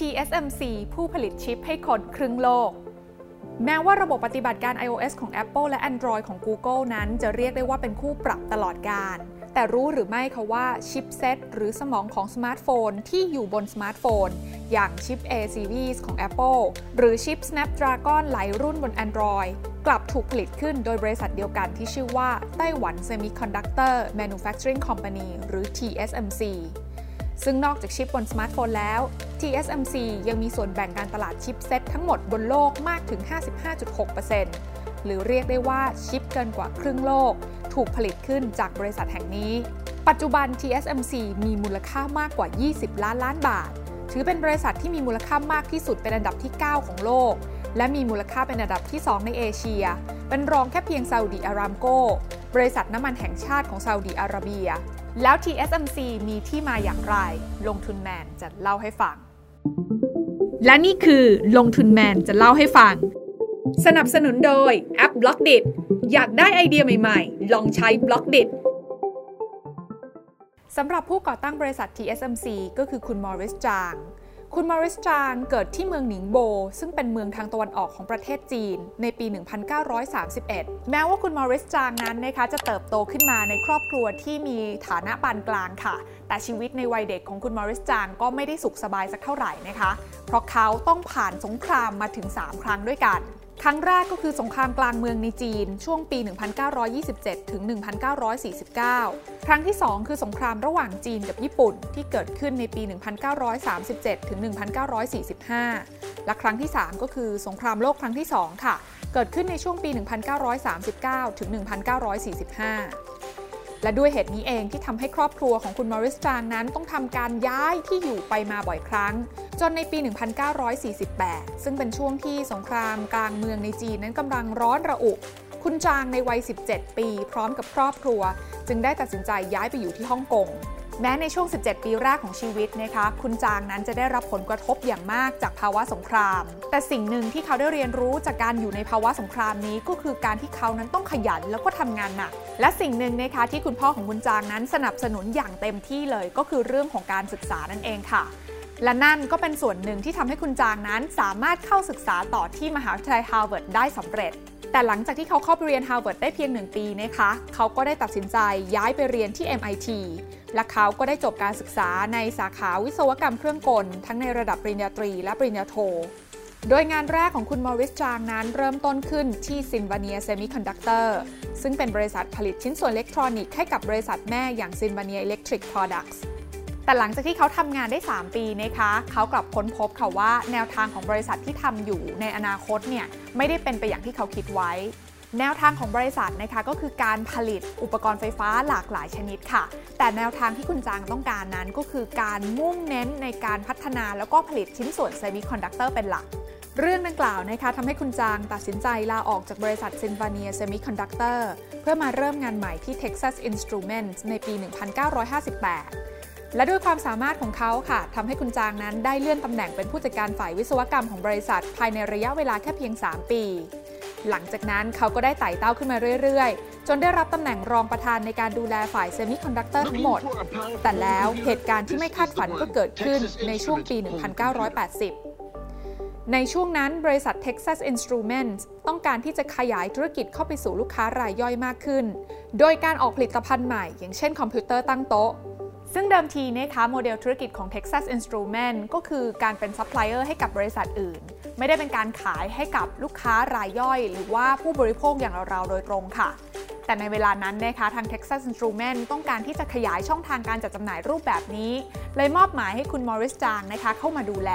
TSMC ผู้ผลิตชิปให้คนครึ่งโลก แม้ว่าระบบปฏิบัติการ iOS ของ Apple และ Android ของ Google นั้นจะเรียกได้ว่าเป็นคู่ปรับตลอดกาลแต่รู้หรือไม่คะว่าชิปเซตหรือสมองของสมาร์ทโฟนที่อยู่บนสมาร์ทโฟน อย่างชิป A series ของ Apple หรือชิป Snapdragon หลายรุ่นบน Android กลับถูกผลิตขึ้นโดยบริษัทเดียวกันที่ชื่อว่าไต้หวัน Semiconductor Manufacturing Company หรือ TSMC ซึ่งนอกจากชิปบนสมาร์ทโฟนแล้ว TSMC ยังมีส่วนแบ่งการตลาดชิปเซ็ตทั้งหมดบนโลกมากถึง 55.6%หรือเรียกได้ว่าชิปเกินกว่าครึ่งโลก ถูกผลิตขึ้นจากบริษัทแห่งนี้ ปัจจุบัน TSMC มีมูลค่ามากกว่า 20 ล้านล้านบาท ถือเป็นบริษัทที่มีมูลค่ามากที่สุดเป็นอันดับที่ 9 ของโลก และมีมูลค่าเป็นอันดับที่ 2 ในเอเชีย เป็นรองแค่เพียง Saudi Aramcoบริษัทน้ำมันแห่งชาติของซาอุดีอาระเบีย แล้ว TSMC มีที่มาอย่างไร ลงทุนแมนจะเล่าให้ฟัง และนี่คือลงทุนแมนจะเล่าให้ฟัง สนับสนุนโดยแอป b ล็อกดิอยากได้ไอเดียใหม่ๆ ลองใช้ b ล็อกดิสำหรับผู้ก่อตั้งบริษัท TSMC ก็คือคุณมอริสจาง คุณมอริสจางเกิดที่เมืองหนิงโบ ซึ่งเป็นเมืองทางตะวันออกของประเทศจีน ในปี 1931 แม้ว่าคุณมอริสจางนั้นนะคะจะเติบโตขึ้นมาในครอบครัวที่มีฐานะปานกลางค่ะ แต่ชีวิตในวัยเด็กของคุณมอริสจางก็ไม่ได้สุขสบายสักเท่าไหร่นะคะ เพราะเขาต้องผ่านสงครามมาถึง 3 ครั้งด้วยกัน ครั้งแรกก็คือสงครามกลางเมืองในจีน ช่วงปี 1927 ถึง 1949 ครั้งที่ 2 คือสงครามระหว่างจีนกับญี่ปุ่น ที่เกิดขึ้นในปี 1937 ถึง 1945 และครั้งที่ 3 ก็คือสงครามโลกครั้งที่ 2 ค่ะ เกิดขึ้นในช่วงปี 1939 ถึง 1945 และด้วยเหตุนี้เองที่ทำให้ครอบครัวของคุณมอริสจางนั้นต้องทำการย้ายที่อยู่ไปมาบ่อยครั้ง จนในปี 1948 ซึ่งเป็นช่วงที่สงครามกลางเมืองในจีนนั้นกำลังร้อนระอุ คุณจางในวัย 17 ปี พร้อมกับครอบครัว จึงได้ตัดสินใจย้ายไปอยู่ที่ฮ่องกงแม้ในช่วง 17 ปีแรกของชีวิตนะคะ คุณจางนั้นจะได้รับผลกระทบอย่างมากจากภาวะสงคราม แต่สิ่งหนึ่งที่เขาได้เรียนรู้จากการอยู่ในภาวะสงครามนี้ก็คือการที่เขานั้นต้องขยันแล้วก็ทำงานหนัก และสิ่งหนึ่งนะคะที่คุณพ่อของคุณจางนั้นสนับสนุนอย่างเต็มที่เลย ก็คือเรื่องของการศึกษานั่นเองค่ะ และนั่นก็เป็นส่วนหนึ่งที่ทำให้คุณจางนั้นสามารถเข้าศึกษาต่อที่มหาวิทยาลัยฮาร์วาร์ดได้สำเร็จ แต่หลังจากที่เขาเข้าไปเรียนฮาร์วาร์ดได้เพียงหนึ่งปีนะคะ เขาก็ได้ตัดสินใจย้ายไปเรียนที่ MIT และเขาก็ได้จบการศึกษาในสาขาวิศวกรรมเครื่องกล ทั้งในระดับปริญญาตรีและปริญญาโท โดยงานแรกของคุณมอริสจางนั้นเริ่มต้นขึ้นที่ Sylvania Semiconductor ซึ่งเป็นบริษัทผลิตชิ้นส่วนอิเล็กทรอนิกส์ให้กับบริษัทแม่อย่าง Sylvania Electric Products แต่หลังจากที่เขาทำงานได้ 3 ปีนะคะเขากลับค้นพบค่ะว่าแนวทางของบริษัทที่ทำอยู่ในอนาคตเนี่ยไม่ได้เป็นไปอย่างที่เขาคิดไว้ แนวทางของบริษัทนะคะก็คือการผลิตอุปกรณ์ไฟฟ้าหลากหลายชนิดค่ะ แต่แนวทางที่คุณจางต้องการนั้นก็คือการมุ่งเน้นในการพัฒนาแล้วก็ผลิตชิ้นส่วนเซมิคอนดักเตอร์เป็นหลักเรื่องดังกล่าวนะคะทำให้คุณจางตัดสินใจลาออกจากบริษัท Sylvania Semiconductor เพื่อมาเริ่มงานใหม่ที่ Texas Instruments ในปี 1958 และด้วยความสามารถของเขาค่ะทำให้คุณจางนั้นได้เลื่อนตำแหน่งเป็นผู้จัดการฝ่ายวิศวกรรมของบริษัท ภายในระยะเวลาแค่เพียง 3 ปี หลังจากนั้นเขาก็ได้ไต่เต้าขึ้นมาเรื่อยๆ จนได้รับตำแหน่งรองประธานในการดูแลฝ่ายเซมิคอนดักเตอร์ทั้งหมด แต่แล้วเหตุการณ์ที่ไม่คาดฝันก็เกิดขึ้นในช่วงปี 1980ในช่วงนั้นบริษัท Texas Instruments ต้องการที่จะขยายธุรกิจเข้าไปสู่ลูกค้ารายย่อยมากขึ้น โดยการออกผลิตภัณฑ์ใหม่ อย่างเช่นคอมพิวเตอร์ตั้งโต๊ะ ซึ่งเดิมทีนะคะโมเดลธุรกิจของ Texas Instrument ก็คือการเป็นซัพพลายเออร์ให้กับบริษัทอื่น ไม่ได้เป็นการขายให้กับลูกค้ารายย่อย หรือว่าผู้บริโภคอย่างเราๆโดยตรงค่ะ แต่ในเวลานั้นนะคะทาง Texas Instrument ต้องการที่จะขยายช่องทางการจัดจำหน่ายรูปแบบนี้ เลยมอบหมายให้คุณมอริสจางนะคะเข้ามาดูแล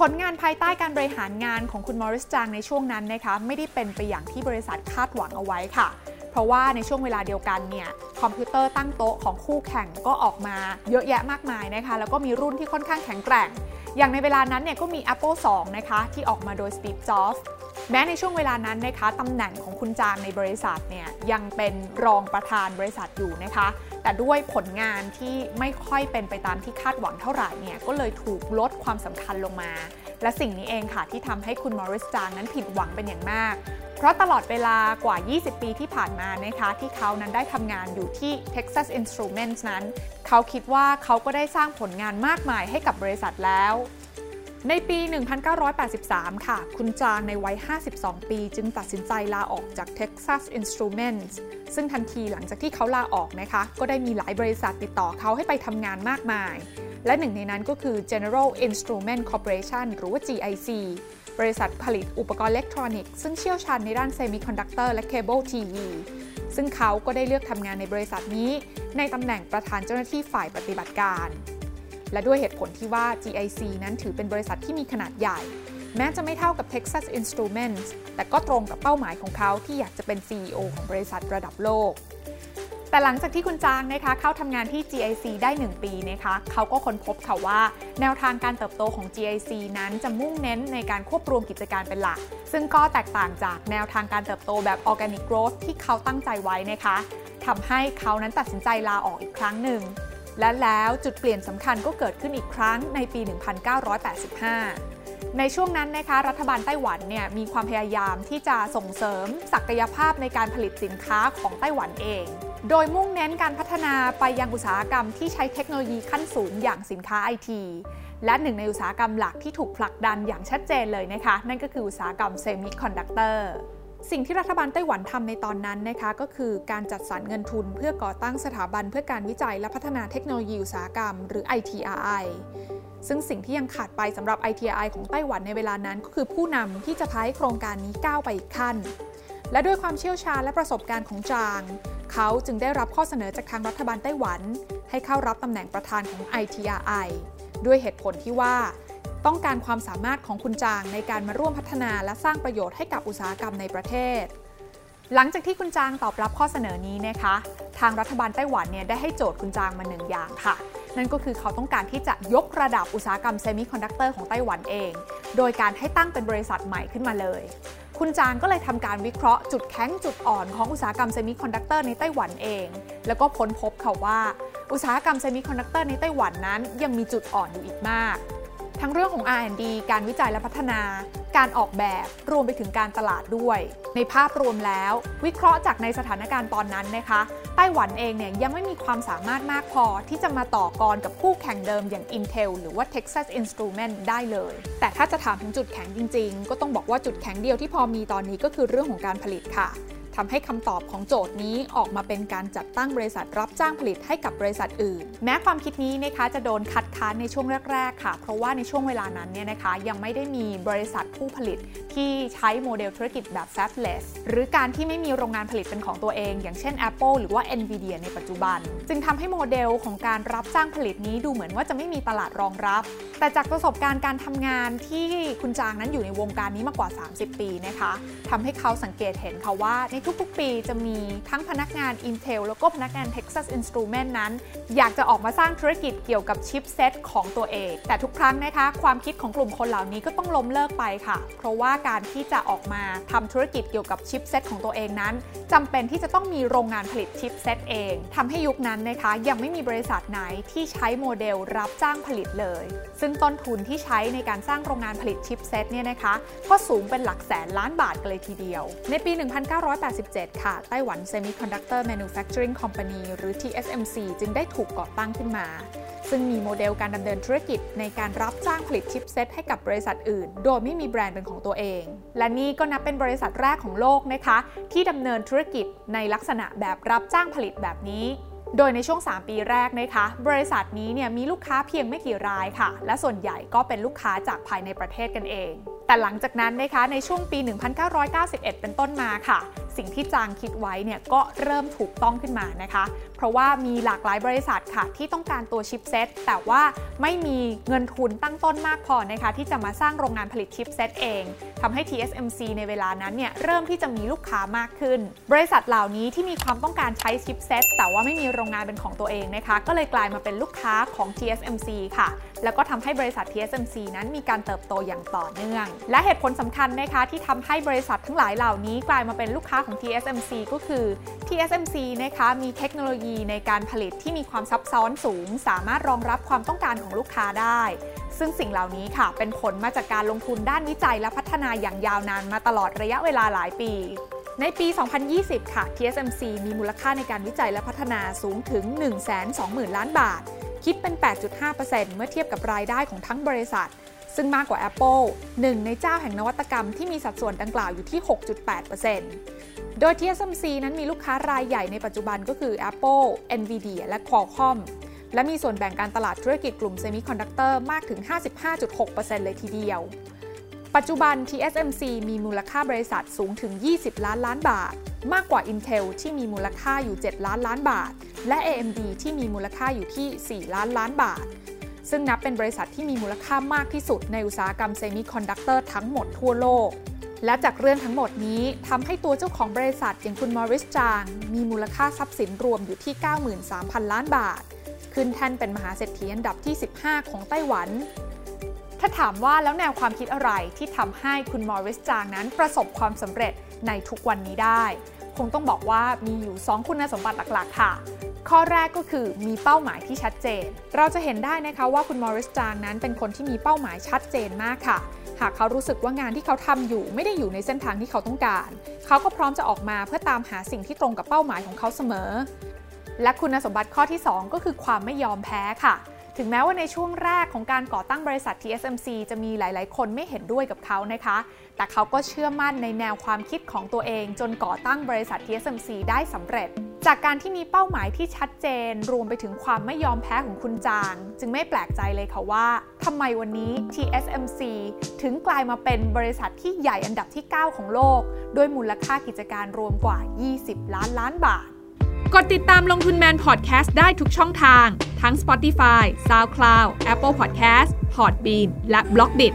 ผลงานภายใต้การบริหารงานของคุณมอริสจางในช่วงนั้นนะคะไม่ได้เป็นไปอย่างที่บริษัทคาดหวังเอาไว้ค่ะ เพราะว่าในช่วงเวลาเดียวกันเนี่ยคอมพิวเตอร์ตั้งโต๊ะของคู่แข่งก็ออกมาเยอะแยะมากมายนะคะ แล้วก็มีรุ่นที่ค่อนข้างแข็งแกร่ง อย่างในเวลานั้นเนี่ยก็มี Apple 2 นะคะ ที่ออกมาโดย Steve Jobs แม้ในช่วงเวลานั้นนะคะตำแหน่งของคุณจางในบริษัทเนี่ยยังเป็นรองประธานบริษัทอยู่นะคะ แต่ด้วยผลงานที่ไม่ค่อยเป็นไปตามที่คาดหวังเท่าไหร่เนี่ยก็เลยถูกลดความสำคัญลงมา และสิ่งนี้เองค่ะที่ทำให้คุณมอริสจางนั้นผิดหวังเป็นอย่างมาก เพราะตลอดเวลากว่า 20 ปีที่ผ่านมานะคะที่เขานั้นได้ทำงานอยู่ที่ Texas Instruments นั้น เขาคิดว่าเขาก็ได้สร้างผลงานมากมายให้กับบริษัทแล้ว ในปี 1983 ค่ะ คุณจางในวัย 52 ปี จึงตัดสินใจลาออกจาก Texas Instruments ซึ่งทันทีหลังจากที่เขาลาออกนะคะ ก็ได้มีหลายบริษัทติดต่อเขาให้ไปทำงานมากมาย และหนึ่งในนั้นก็คือ General Instrument Corporation หรือว่า GIC บริษัทผลิตอุปกรณ์อิเล็กทรอนิกส์ซึ่งเชี่ยวชาญในด้านเซมิคอนดักเตอร์และเคเบิลทีวีซึ่งเขาก็ได้เลือกทำงานในบริษัทนี้ ในตำแหน่งประธานเจ้าหน้าที่ฝ่ายปฏิบัติการ และด้วยเหตุผลที่ว่า GIC นั้นถือเป็นบริษัทที่มีขนาดใหญ่ แม้จะไม่เท่ากับ Texas Instruments แต่ก็ตรงกับเป้าหมายของเขาที่อยากจะเป็น CEO ของบริษัทระดับโลก แต่หลังจากที่คุณจางนะคะเข้าทำงานที่ GIC ได้ 1 ปีนะคะเขาก็ค้นพบค่ะว่า แนวทางการเติบโตของ GIC นั้นจะมุ่งเน้นในการควบรวมกิจการเป็นหลัก ซึ่งก็แตกต่างจากแนวทางการเติบโตแบบ Organic Growth ที่เขาตั้งใจไว้นะคะทำให้เขานั้นตัดสินใจลาออกอีกครั้งหนึ่ง และแล้วจุดเปลี่ยนสำคัญก็เกิดขึ้นอีกครั้งในปี 1985 ในช่วงนั้นนะคะรัฐบาลไต้หวันเนี่ยมีความพยายามที่จะส่งเสริมศักยภาพในการผลิตสินค้าของไต้หวันเอง โดยมุ่งเน้นการพัฒนาไปยังอุตสาหกรรมที่ใช้เทคโนโลยีขั้นสูงอย่างสินค้าไอทีและหนึ่งในอุตสาหกรรมหลักที่ถูกผลักดันอย่างชัดเจนเลยนะคะ นั่นก็คืออุตสาหกรรมเซมิคอนดักเตอร์ สิ่งที่รัฐบาลไต้หวันทำในตอนนั้นนะคะก็คือการจัดสรรเงินทุนเพื่อก่อตั้งสถาบันเพื่อการวิจัยและพัฒนาเทคโนโลยีอุตสาหกรรม หรือ ITRI ซึ่งสิ่งที่ยังขาดไปสำหรับ ITRI ของไต้หวันในเวลานั้นก็คือผู้นำที่จะพาให้โครงการนี้ก้าวไปอีกขั้น และด้วยความเชี่ยวชาญและประสบการณ์ของจาง เขาจึงได้รับข้อเสนอจากทางรัฐบาลไต้หวัน ให้เข้ารับตำแหน่งประธานของ ITRI ด้วยเหตุผลที่ว่า ต้องการความสามารถของคุณจางในการมาร่วมพัฒนาและสร้างประโยชน์ให้กับอุตสาหกรรมในประเทศ หลังจากที่คุณจางตอบรับข้อเสนอนี้นะคะ ทางรัฐบาลไต้หวันเนี่ยได้ให้โจทย์คุณจางมาหนึ่งอย่างค่ะ นั่นก็คือเขาต้องการที่จะยกระดับอุตสาหกรรมเซมิคอนดักเตอร์ของไต้หวันเอง โดยการให้ตั้งเป็นบริษัทใหม่ขึ้นมาเลย คุณจางก็เลยทำการวิเคราะห์จุดแข็งจุดอ่อนของอุตสาหกรรมเซมิคอนดักเตอร์ในไต้หวันเอง แล้วก็ค้นพบค่ะว่า อุตสาหกรรมเซมิคอนดักเตอร์ในไต้หวันนั้นยังมีจุดอ่อนอยู่อีกมาก ทั้งเรื่องของ R&D การวิจัยและพัฒนา การออกแบบรวมไปถึงการตลาดด้วย ในภาพรวมแล้ว วิเคราะห์จากในสถานการณ์ตอนนั้นนะคะไต้หวันเองเนี่ยยังไม่มีความสามารถมากพอที่จะมาต่อกรกับคู่แข่งเดิมอย่าง Intel หรือว่า Texas Instrument ได้เลย แต่ถ้าจะถามถึงจุดแข็งจริง ๆ ก็ต้องบอกว่าจุดแข็งเดียวที่พอมีตอนนี้ก็คือเรื่องของการผลิตค่ะ ทำให้คำตอบของโจทย์นี้ออกมาเป็นการจัดตั้งบริษัทรับจ้างผลิตให้กับบริษัทอื่น แม้ความคิดนี้นะคะจะโดนคัดค้านในช่วงแรก ๆ ค่ะ เพราะว่าในช่วงเวลานั้นเนี่ยนะคะยังไม่ได้มีบริษัทผู้ผลิตที่ใช้โมเดลธุรกิจแบบ fabless หรือการที่ไม่มีโรงงานผลิตเป็นของตัวเอง อย่างเช่น Apple หรือว่า Nvidia ในปัจจุบัน จึงทำให้โมเดลของการรับจ้างผลิตนี้ดูเหมือนว่าจะไม่มีตลาดรองรับ แต่จากประสบการณ์การทำงานที่คุณจางนั้นอยู่ในวงการนี้มากกว่า 30 ปีนะคะทำให้เขาสังเกตเห็นค่ะว่าในทุกๆ ปีจะมีทั้งพนักงาน Intel แล้วก็พนักงาน Texas Instrument นั้น อยากจะออกมาสร้างธุรกิจเกี่ยวกับชิปเซตของตัวเอง แต่ทุกครั้งนะคะ ความคิดของกลุ่มคนเหล่านี้ก็ต้องล้มเลิกไปค่ะ เพราะว่าการที่จะออกมาทำธุรกิจเกี่ยวกับชิปเซตของตัวเองนั้นจำเป็นที่จะต้องมีโรงงานผลิตชิปเซตเองทำให้ยุคนั้นนะคะ ยังไม่มีบริษัทไหนที่ใช้โมเดลรับจ้างผลิตเลย ซึ่งต้นทุนที่ใช้ในการสร้างโรงงานผลิตชิปเซตเนี่ยนะคะก็สูงเป็นหลักแสนล้านบาทกันเลยทีเดียว ในปี1987 ค่ะ ไต้หวัน Semiconductor Manufacturing Company หรือ TSMC จึงได้ถูกก่อตั้งขึ้นมา ซึ่งมีโมเดลการดำเนินธุรกิจในการรับจ้างผลิตชิปเซตให้กับบริษัทอื่น โดยไม่มีแบรนด์เป็นของตัวเอง และนี่ก็นับเป็นบริษัทแรกของโลกนะคะ ที่ดำเนินธุรกิจในลักษณะแบบรับจ้างผลิตแบบนี้โดยในช่วง 3 ปีแรกนะคะ บริษัทนี้เนี่ยมีลูกค้าเพียงไม่กี่รายค่ะ และส่วนใหญ่ก็เป็นลูกค้าจากภายในประเทศกันเอง แต่หลังจากนั้นนะคะในช่วงปี 1991 เป็นต้นมาค่ะ สิ่งที่จางคิดไว้เนี่ยก็เริ่มถูกต้องขึ้นมานะคะ ราะว่ามีหลากหลายบริษัทค่ะที่ต้องการตัวชิปเซตแต่ว่าไม่มีเงินทุนตั้งต้นมากพอนะคะที่จะมาสร้างโรงงานผลิตชิปเซตเองทำให้ TSMC ในเวลานั้นเนี่ยเริ่มที่จะมีลูกค้ามากขึ้น บริษัทเหล่านี้ที่มีความต้องการใช้ชิปเซตแต่ว่าไม่มีโรงงานเป็นของตัวเองนะคะ ก็เลยกลายมาเป็นลูกค้าของ TSMC ค่ะ แล้วก็ทำให้บริษัท TSMC นั้นมีการเติบโตอย่างต่อเนื่อง และเหตุผลสำคัญนะคะที่ทำให้บริษัททั้งหลายเหล่านี้กลายมาเป็นลูกค้าของ TSMC ก็คือ TSMC นะคะมีเทคโนโลยีในการผลิตที่มีความซับซ้อนสูง สามารถรองรับความต้องการของลูกค้าได้ ซึ่งสิ่งเหล่านี้ค่ะ เป็นผลมาจากการลงทุนด้านวิจัยและพัฒนาอย่างยาวนานมาตลอดระยะเวลาหลายปีในปี 2020 ค่ะ TSMC มีมูลค่าในการวิจัยและพัฒนาสูงถึง 120,000 ล้านบาท คิดเป็น 8.5%เมื่อเทียบกับรายได้ของทั้งบริษัท ซึ่งมากกว่า Apple หนึ่งในเจ้าแห่งนวัตกรรมที่มีสัดส่วนดังกล่าวอยู่ที่ 6.8% โดย TSMC นั้นมีลูกค้ารายใหญ่ในปัจจุบันก็คือ Apple, Nvidia และ Qualcomm และมีส่วนแบ่งการตลาดธุรกิจกลุ่มเซมิคอนดักเตอร์มากถึง 55.6%เลยทีเดียว ปัจจุบัน TSMC มีมูลค่าบริษัทสูงถึง 20 ล้านล้านบาท มากกว่า Intel ที่มีมูลค่าอยู่ 7 ล้านล้านบาท และ AMD ที่มีมูลค่าอยู่ที่ 4 ล้านล้านบาท ซึ่งนับเป็นบริษัทที่มีมูลค่ามากที่สุดในอุตสาหกรรมเซมิคอนดักเตอร์ทั้งหมดทั่วโลก และจากเรื่องทั้งหมดนี้ทำให้ตัวเจ้าของบริษัทอย่างคุณมอริสจาง มีมูลค่าทรัพย์สินรวมอยู่ที่ 93,000 ล้านบาท ขึ้นแท่นเป็นมหาเศรษฐีอันดับที่ 15 ของไต้หวัน ถ้าถามว่าแล้วแนวความคิดอะไรที่ทำให้คุณมอริสจางนั้นประสบความสำเร็จในทุกวันนี้ได้ คงต้องบอกว่ามีอยู่ 2 คุณสมบัติหลักๆ ค่ะ ข้อแรกก็คือมีเป้าหมายที่ชัดเจน เราจะเห็นได้นะคะว่าคุณมอริสจางนั้นเป็นคนที่มีเป้าหมายชัดเจนมากค่ะ หากเขารู้สึกว่างานที่เขาทำอยู่ไม่ได้อยู่ในเส้นทางที่เขาต้องการ เขาก็พร้อมจะออกมาเพื่อตามหาสิ่งที่ตรงกับเป้าหมายของเขาเสมอ และคุณสมบัติข้อที่ 2 ก็คือความไม่ยอมแพ้ค่ะถึงแม้ว่าในช่วงแรกของการก่อตั้งบริษัท TSMC จะมีหลาย ๆ คนไม่เห็นด้วยกับเขานะคะ แต่เขาก็เชื่อมั่นในแนวความคิดของตัวเอง จนก่อตั้งบริษัท TSMC ได้สำเร็จ จากการที่มีเป้าหมายที่ชัดเจน รวมไปถึงความไม่ยอมแพ้ของคุณจาง จึงไม่แปลกใจเลยค่ะว่าทำไมวันนี้ TSMC ถึงกลายมาเป็นบริษัทที่ใหญ่อันดับที่ 9 ของโลก ด้วยมูลค่ากิจการรวมกว่า 20 ล้านล้านบาท กดติดตามลงทุนแมนพอดแคสต์ได้ทุกช่องทาง ทั้ง Spotify, SoundCloud, Apple Podcast, Podbean และ b l o g d i t